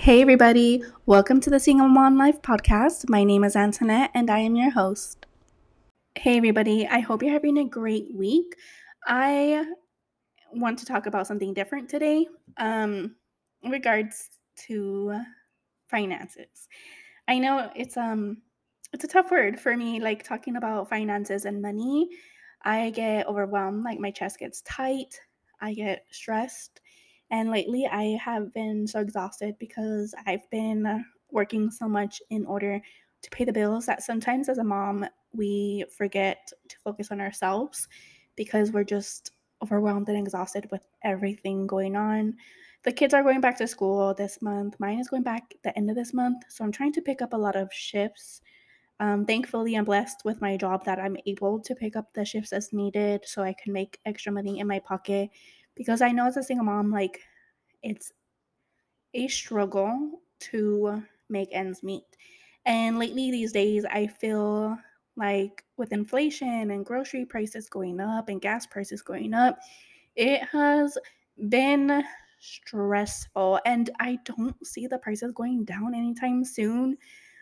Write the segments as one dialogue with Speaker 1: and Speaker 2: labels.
Speaker 1: Hey, everybody. Welcome to the Single Mom Life podcast. My name is Antonette and I am your host. Hey, everybody. I hope you're having a great week. I want to talk about something different today um, in regards to finances. I know it's um it's a tough word for me like talking about finances and money. I get overwhelmed, like my chest gets tight, I get stressed and lately, I have been so exhausted because I've been working so much in order to pay the bills that sometimes as a mom, we forget to focus on ourselves because we're just overwhelmed and exhausted with everything going on. The kids are going back to school this month. Mine is going back the end of this month. So I'm trying to pick up a lot of shifts. Um, thankfully, I'm blessed with my job that I'm able to pick up the shifts as needed so I can make extra money in my pocket because I know as a single mom, like it's a struggle to make ends meet. And lately, these days, I feel like with inflation and grocery prices going up and gas prices going up, it has been stressful. And I don't see the prices going down anytime soon.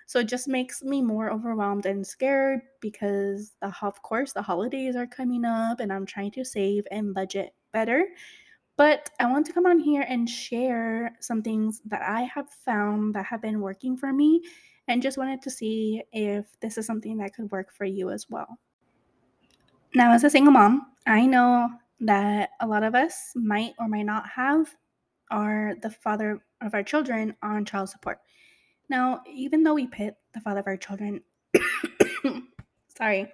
Speaker 1: So it just makes me more overwhelmed and scared because, the, of course, the holidays are coming up and I'm trying to save and budget better. But I want to come on here and share some things that I have found that have been working for me and just wanted to see if this is something that could work for you as well. Now, as a single mom, I know that a lot of us might or might not have are the father of our children on child support. Now, even though we pit the father of our children, sorry,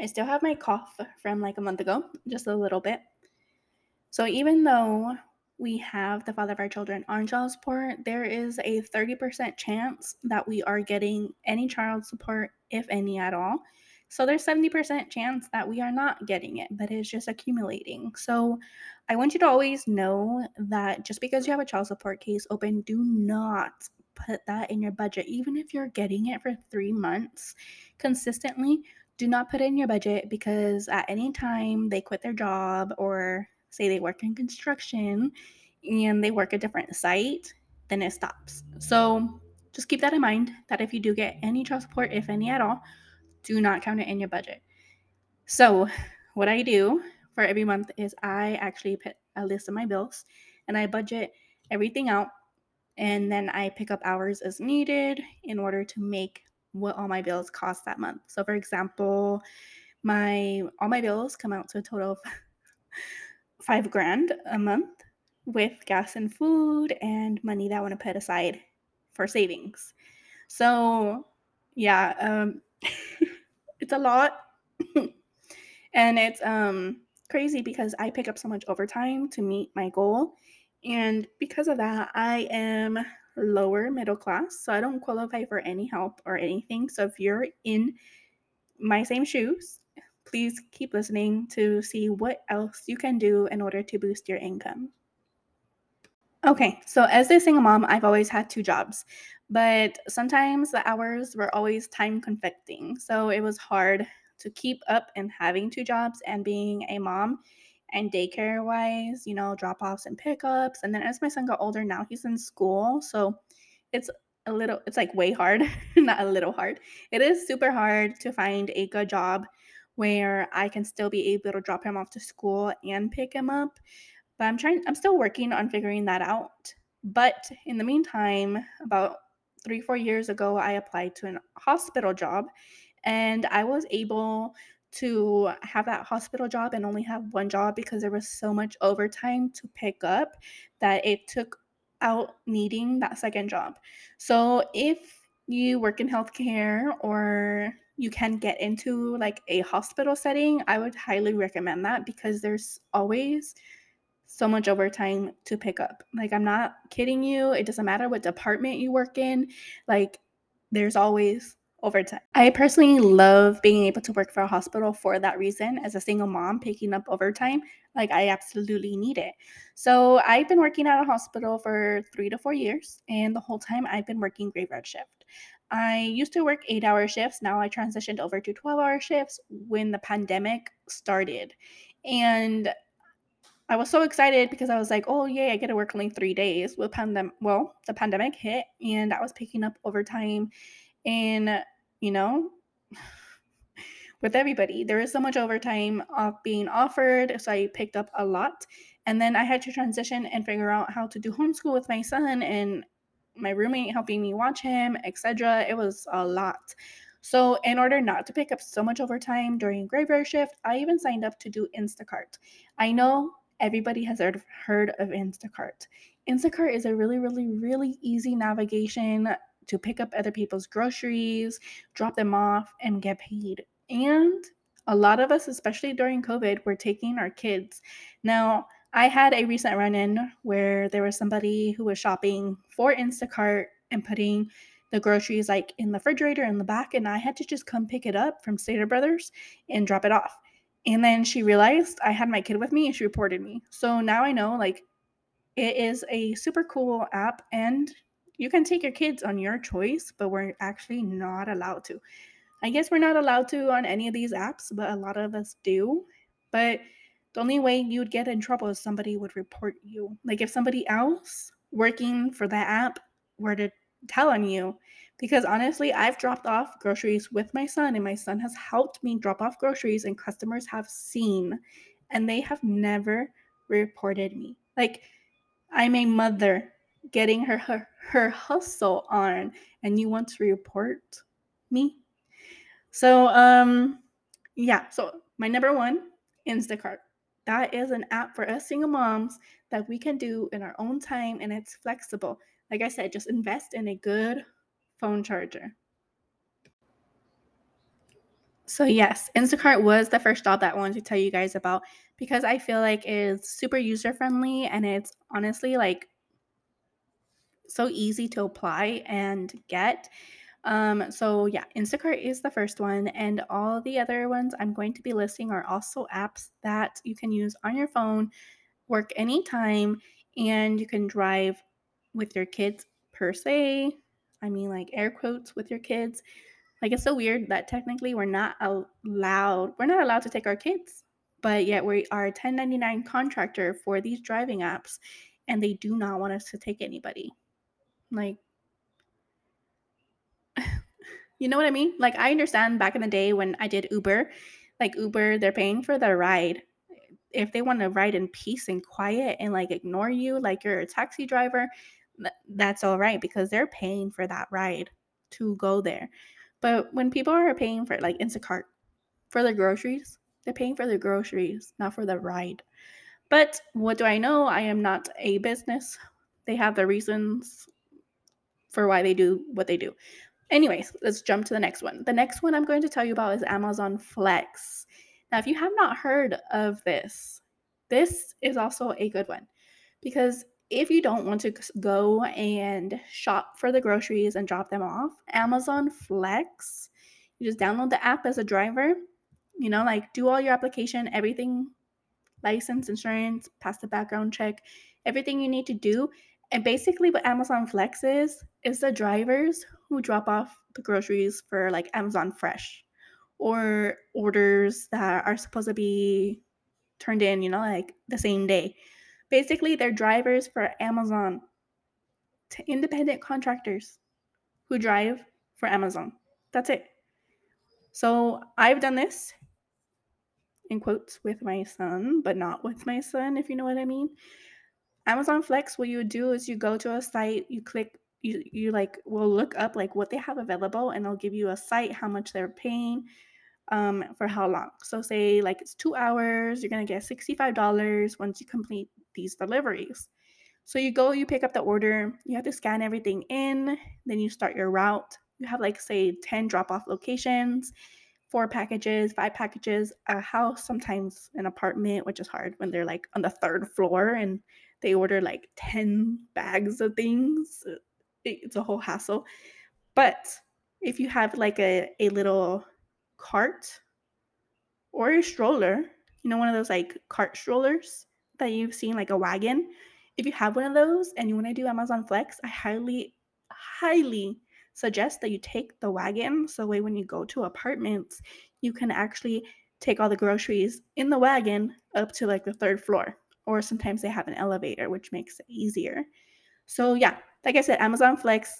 Speaker 1: I still have my cough from like a month ago, just a little bit. So even though we have the father of our children on child support, there is a 30% chance that we are getting any child support, if any at all. So there's 70% chance that we are not getting it, but it's just accumulating. So I want you to always know that just because you have a child support case open, do not put that in your budget. Even if you're getting it for three months consistently, do not put it in your budget because at any time they quit their job or say they work in construction and they work a different site, then it stops. So just keep that in mind that if you do get any child support, if any at all, do not count it in your budget. So, what I do for every month is I actually put a list of my bills and I budget everything out and then I pick up hours as needed in order to make what all my bills cost that month. So for example, my all my bills come out to a total of five grand a month with gas and food and money that I want to put aside for savings. So, yeah, um, it's a lot. and it's um, crazy because I pick up so much overtime to meet my goal. And because of that, I am lower middle class. So I don't qualify for any help or anything. So if you're in my same shoes please keep listening to see what else you can do in order to boost your income. Okay, so as a single mom, I've always had two jobs, but sometimes the hours were always time conflicting. So it was hard to keep up and having two jobs and being a mom and daycare wise, you know, drop offs and pickups. And then as my son got older, now he's in school. So it's a little, it's like way hard, not a little hard. It is super hard to find a good job where I can still be able to drop him off to school and pick him up. But I'm trying, I'm still working on figuring that out. But in the meantime, about three, four years ago, I applied to a hospital job and I was able to have that hospital job and only have one job because there was so much overtime to pick up that it took out needing that second job. So if you work in healthcare or you can get into like a hospital setting, I would highly recommend that because there's always so much overtime to pick up. Like, I'm not kidding you. It doesn't matter what department you work in, like, there's always overtime. I personally love being able to work for a hospital for that reason. As a single mom, picking up overtime, like, I absolutely need it. So, I've been working at a hospital for three to four years, and the whole time I've been working graveyard shift. I used to work eight hour shifts. Now I transitioned over to 12 hour shifts when the pandemic started. And I was so excited because I was like, oh yay, I get to work only three days. With pandemic, well, the pandemic hit, and I was picking up overtime, and you know, with everybody, there is so much overtime being offered, so I picked up a lot, and then I had to transition and figure out how to do homeschool with my son and my roommate helping me watch him, etc. It was a lot. So, in order not to pick up so much overtime during graveyard shift, I even signed up to do Instacart. I know everybody has heard, heard of Instacart. Instacart is a really, really, really easy navigation to pick up other people's groceries, drop them off, and get paid. And a lot of us, especially during COVID, were taking our kids. Now, I had a recent run in where there was somebody who was shopping for Instacart and putting the groceries like in the refrigerator in the back, and I had to just come pick it up from Stater Brothers and drop it off. And then she realized I had my kid with me and she reported me. So now I know like it is a super cool app and you can take your kids on your choice, but we're actually not allowed to. I guess we're not allowed to on any of these apps, but a lot of us do. But the only way you'd get in trouble is somebody would report you. Like if somebody else working for that app were to tell on you, because honestly, I've dropped off groceries with my son, and my son has helped me drop off groceries, and customers have seen, and they have never reported me. Like, I'm a mother getting her her, her hustle on, and you want to report me? So, um, yeah. So my number one, Instacart. That is an app for us single moms that we can do in our own time, and it's flexible. Like I said, just invest in a good phone charger. So, yes, Instacart was the first job that I wanted to tell you guys about because I feel like it's super user friendly and it's honestly like so easy to apply and get. Um, so, yeah, Instacart is the first one, and all the other ones I'm going to be listing are also apps that you can use on your phone, work anytime, and you can drive with your kids per se. I mean, like air quotes with your kids. Like it's so weird that technically we're not allowed, we're not allowed to take our kids, but yet we are a 1099 contractor for these driving apps and they do not want us to take anybody. Like, you know what I mean? Like, I understand back in the day when I did Uber, like Uber, they're paying for the ride. If they want to ride in peace and quiet and like ignore you, like you're a taxi driver, that's all right because they're paying for that ride to go there. But when people are paying for like Instacart for their groceries, they're paying for their groceries, not for the ride. But what do I know? I am not a business. They have their reasons for why they do what they do. Anyways, let's jump to the next one. The next one I'm going to tell you about is Amazon Flex. Now, if you have not heard of this, this is also a good one because if you don't want to go and shop for the groceries and drop them off, Amazon Flex, you just download the app as a driver, you know, like do all your application, everything, license, insurance, pass the background check, everything you need to do. And basically, what Amazon Flex is, is the drivers who drop off the groceries for like Amazon Fresh or orders that are supposed to be turned in, you know, like the same day. Basically, they're drivers for Amazon to independent contractors who drive for Amazon. That's it. So I've done this in quotes with my son, but not with my son, if you know what I mean. Amazon Flex, what you do is you go to a site, you click, you you like will look up like what they have available, and they'll give you a site, how much they're paying, um, for how long. So say like it's two hours, you're gonna get $65 once you complete these deliveries. So you go, you pick up the order, you have to scan everything in, then you start your route. You have like say 10 drop-off locations, four packages, five packages, a house, sometimes an apartment, which is hard when they're like on the third floor and they order like 10 bags of things. Uh, it's a whole hassle. But if you have like a, a little cart or a stroller, you know, one of those like cart strollers that you've seen, like a wagon. If you have one of those and you want to do Amazon Flex, I highly, highly suggest that you take the wagon. So way when you go to apartments, you can actually take all the groceries in the wagon up to like the third floor or sometimes they have an elevator, which makes it easier. So, yeah, like I said, Amazon Flex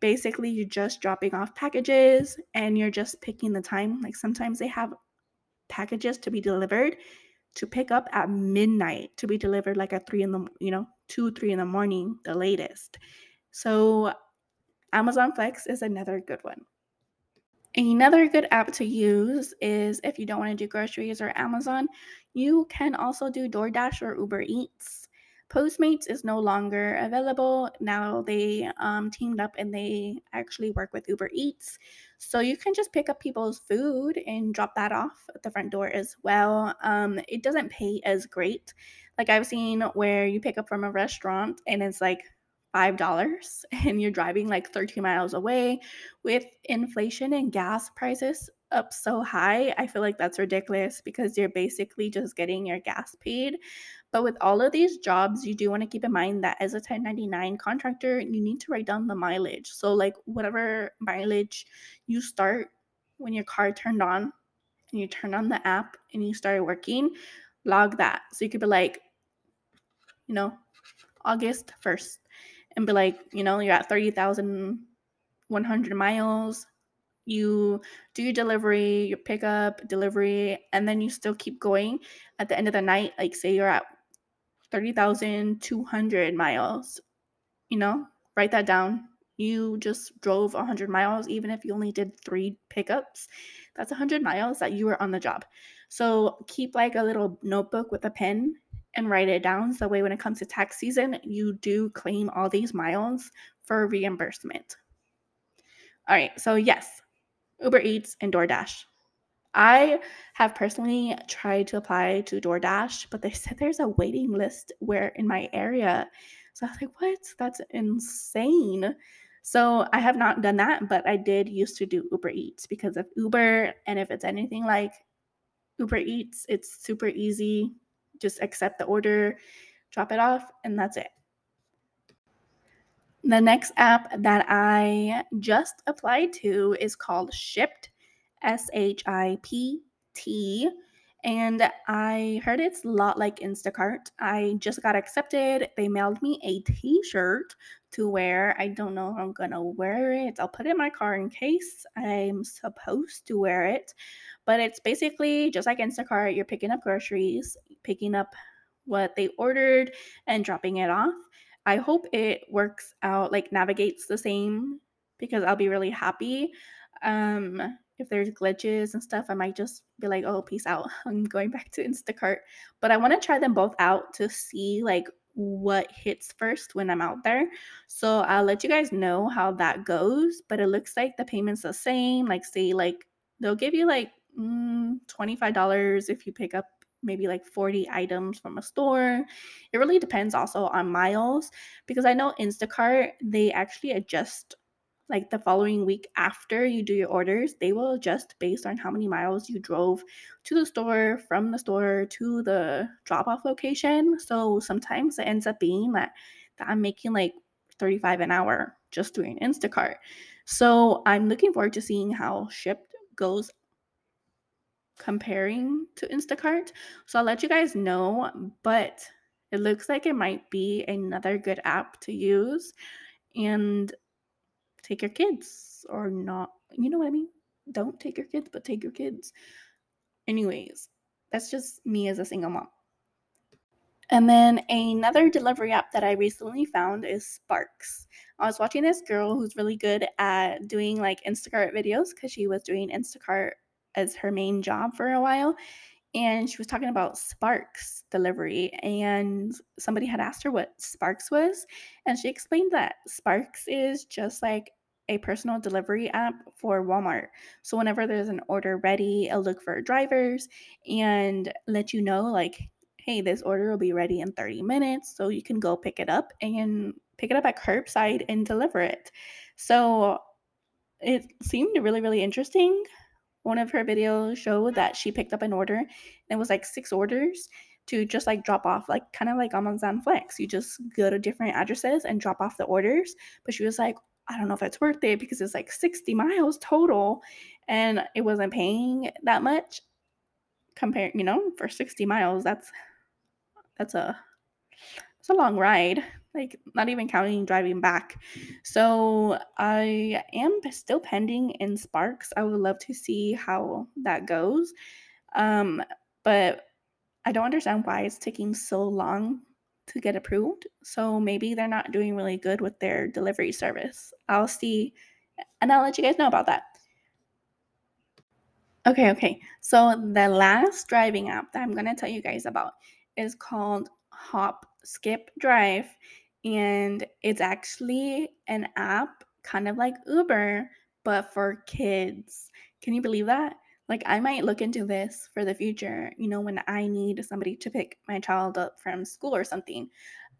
Speaker 1: basically you're just dropping off packages and you're just picking the time. Like sometimes they have packages to be delivered to pick up at midnight to be delivered like at three in the you know two three in the morning the latest so amazon flex is another good one another good app to use is if you don't want to do groceries or amazon you can also do doordash or uber eats Postmates is no longer available. Now they um, teamed up and they actually work with Uber Eats. So you can just pick up people's food and drop that off at the front door as well. Um, it doesn't pay as great. Like I've seen where you pick up from a restaurant and it's like $5 and you're driving like 13 miles away with inflation and gas prices up so high. I feel like that's ridiculous because you're basically just getting your gas paid. But with all of these jobs, you do want to keep in mind that as a 1099 contractor, you need to write down the mileage. So, like, whatever mileage you start when your car turned on and you turn on the app and you start working, log that. So you could be like, you know, August 1st and be like, you know, you're at 30,100 miles you do your delivery, your pickup, delivery, and then you still keep going at the end of the night. Like, say you're at 30,200 miles, you know, write that down. You just drove 100 miles, even if you only did three pickups. That's 100 miles that you were on the job. So keep like a little notebook with a pen and write it down. So that way, when it comes to tax season, you do claim all these miles for reimbursement. All right, so yes, Uber Eats, and DoorDash. I have personally tried to apply to DoorDash, but they said there's a waiting list where in my area. So I was like, what? That's insane. So I have not done that, but I did used to do Uber Eats because of Uber. And if it's anything like Uber Eats, it's super easy. Just accept the order, drop it off, and that's it. The next app that I just applied to is called Shipt, S H I P T. And I heard it's a lot like Instacart. I just got accepted. They mailed me a t shirt to wear. I don't know if I'm going to wear it. I'll put it in my car in case I'm supposed to wear it. But it's basically just like Instacart. You're picking up groceries, picking up what they ordered, and dropping it off. I hope it works out, like navigates the same because I'll be really happy. Um, if there's glitches and stuff, I might just be like, oh, peace out. I'm going back to Instacart. But I want to try them both out to see like what hits first when I'm out there. So I'll let you guys know how that goes. But it looks like the payment's the same. Like, say, like they'll give you like mm, $25 if you pick up maybe like 40 items from a store. It really depends also on miles because I know Instacart, they actually adjust like the following week after you do your orders, they will adjust based on how many miles you drove to the store, from the store to the drop off location. So sometimes it ends up being that, that I'm making like 35 an hour just doing Instacart. So I'm looking forward to seeing how Shipt goes comparing to Instacart. So I'll let you guys know, but it looks like it might be another good app to use and take your kids or not. You know what I mean? Don't take your kids, but take your kids. Anyways, that's just me as a single mom. And then another delivery app that I recently found is Sparks. I was watching this girl who's really good at doing like Instacart videos because she was doing Instacart as her main job for a while and she was talking about Sparks delivery. And somebody had asked her what Sparks was. And she explained that Sparks is just like a personal delivery app for Walmart. So whenever there's an order ready, it'll look for drivers and let you know, like, hey, this order will be ready in 30 minutes. So you can go pick it up and pick it up at curbside and deliver it. So it seemed really, really interesting one of her videos showed that she picked up an order and it was like six orders to just like drop off like kind of like Amazon Flex. You just go to different addresses and drop off the orders. But she was like, I don't know if it's worth it because it's like 60 miles total and it wasn't paying that much compared, you know, for 60 miles. That's that's a it's a long ride, like not even counting driving back. So I am still pending in Sparks. I would love to see how that goes. Um, but I don't understand why it's taking so long to get approved. So maybe they're not doing really good with their delivery service. I'll see and I'll let you guys know about that. Okay, okay. So the last driving app that I'm going to tell you guys about is called Hop Skip Drive and it's actually an app kind of like Uber but for kids. Can you believe that? Like I might look into this for the future, you know, when I need somebody to pick my child up from school or something.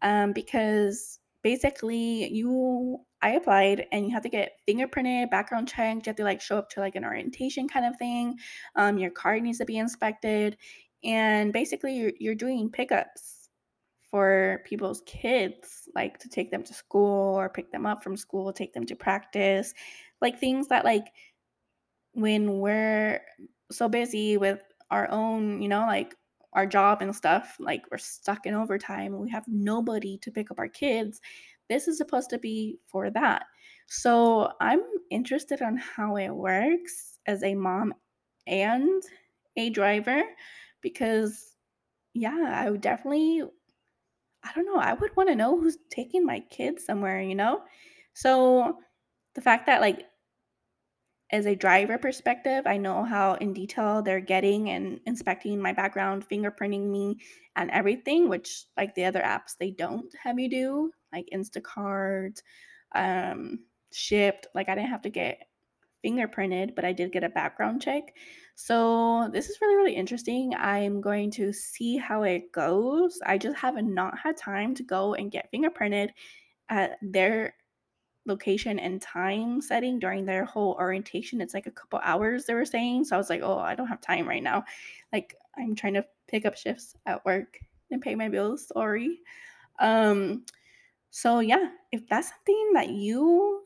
Speaker 1: Um because basically you I applied and you have to get fingerprinted, background checked. You have to like show up to like an orientation kind of thing. Um, your car needs to be inspected, and basically you're you're doing pickups for people's kids, like to take them to school or pick them up from school, take them to practice, like things that like when we're so busy with our own, you know, like our job and stuff, like we're stuck in overtime, we have nobody to pick up our kids. This is supposed to be for that. So I'm interested on how it works as a mom and a driver because yeah, I would definitely I don't know, I would want to know who's taking my kids somewhere, you know? So the fact that like as a driver perspective, I know how in detail they're getting and inspecting my background, fingerprinting me, and everything, which like the other apps they don't have you do, like Instacart, um, Shipt. Like I didn't have to get fingerprinted, but I did get a background check. So this is really, really interesting. I'm going to see how it goes. I just have not had time to go and get fingerprinted at their location and time setting during their whole orientation. It's like a couple hours they were saying. So I was like, oh, I don't have time right now. Like I'm trying to pick up shifts at work and pay my bills. Sorry. Um, so yeah, if that's something that you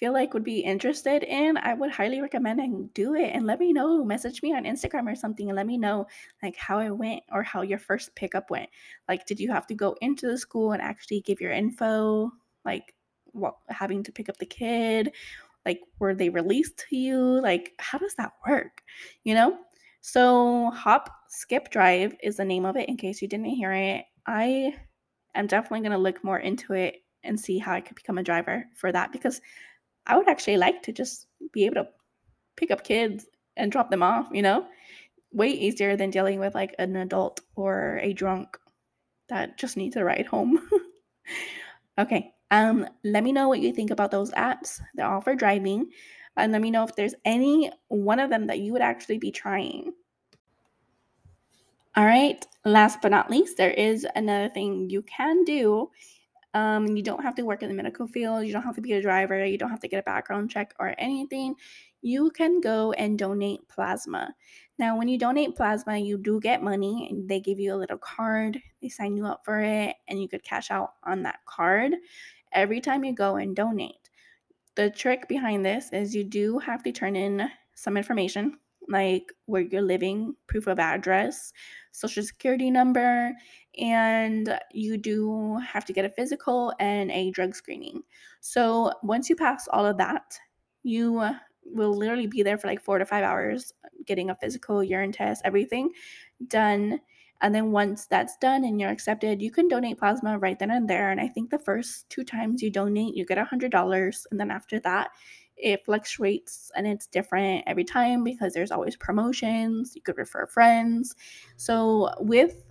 Speaker 1: feel like would be interested in, I would highly recommend and do it. And let me know. Message me on Instagram or something and let me know like how it went or how your first pickup went. Like, did you have to go into the school and actually give your info? Like, what having to pick up the kid like were they released to you like how does that work you know so hop skip drive is the name of it in case you didn't hear it i am definitely going to look more into it and see how i could become a driver for that because i would actually like to just be able to pick up kids and drop them off you know way easier than dealing with like an adult or a drunk that just needs a ride home okay um, let me know what you think about those apps. They're all for driving. And let me know if there's any one of them that you would actually be trying. All right, last but not least, there is another thing you can do. Um, you don't have to work in the medical field, you don't have to be a driver, you don't have to get a background check or anything. You can go and donate plasma. Now, when you donate plasma, you do get money and they give you a little card, they sign you up for it, and you could cash out on that card every time you go and donate. The trick behind this is you do have to turn in some information like where you're living, proof of address, social security number, and you do have to get a physical and a drug screening. So once you pass all of that, you will literally be there for like four to five hours getting a physical, urine test, everything done. And then once that's done and you're accepted, you can donate plasma right then and there. And I think the first two times you donate, you get a $100. And then after that, it fluctuates and it's different every time because there's always promotions. You could refer friends. So with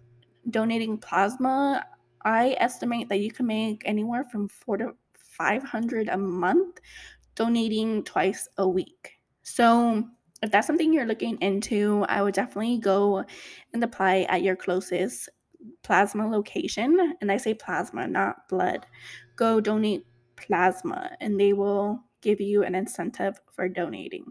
Speaker 1: donating plasma, I estimate that you can make anywhere from four to 500 a month donating twice a week. So if that's something you're looking into, I would definitely go and apply at your closest plasma location. And I say plasma, not blood. Go donate plasma, and they will give you an incentive for donating.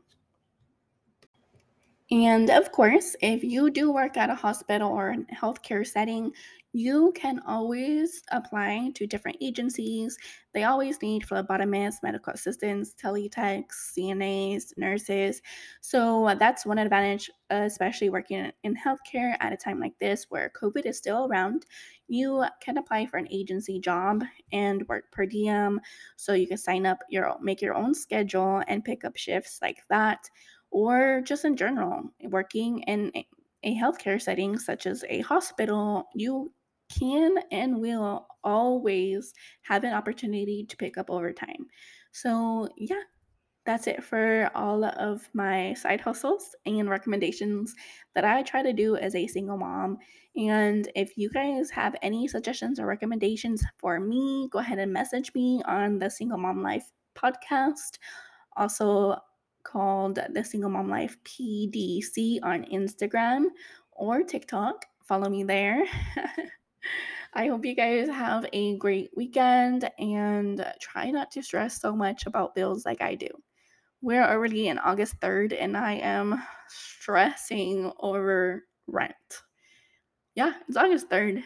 Speaker 1: And of course, if you do work at a hospital or a healthcare setting, you can always apply to different agencies. They always need phlebotomists, medical assistants, teletechs, CNAs, nurses. So that's one advantage, especially working in healthcare at a time like this where COVID is still around. You can apply for an agency job and work per diem. So you can sign up your make your own schedule and pick up shifts like that, or just in general, working in a healthcare setting such as a hospital, you can and will always have an opportunity to pick up overtime. So, yeah, that's it for all of my side hustles and recommendations that I try to do as a single mom. And if you guys have any suggestions or recommendations for me, go ahead and message me on the Single Mom Life podcast, also called the Single Mom Life PDC on Instagram or TikTok. Follow me there. I hope you guys have a great weekend and try not to stress so much about bills like I do. We're already in August 3rd and I am stressing over rent. Yeah, it's August 3rd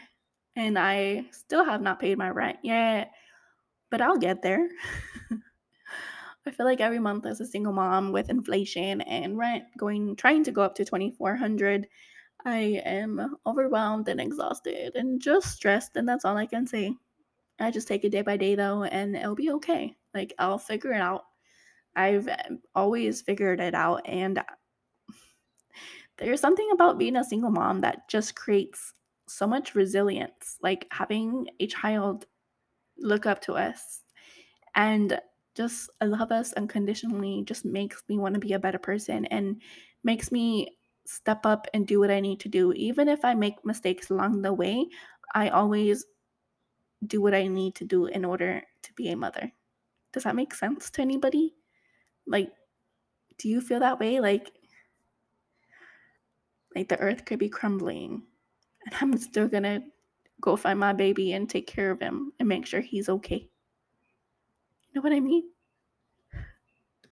Speaker 1: and I still have not paid my rent yet, but I'll get there. I feel like every month as a single mom with inflation and rent going trying to go up to 2400 I am overwhelmed and exhausted and just stressed and that's all I can say. I just take it day by day though and it'll be okay. Like I'll figure it out. I've um, always figured it out. And there's something about being a single mom that just creates so much resilience. Like having a child look up to us and just love us unconditionally just makes me want to be a better person and makes me step up and do what I need to do. Even if I make mistakes along the way, I always do what I need to do in order to be a mother. Does that make sense to anybody? Like, do you feel that way? Like, like the earth could be crumbling, and I'm still gonna go find my baby and take care of him and make sure he's okay. You know what I mean?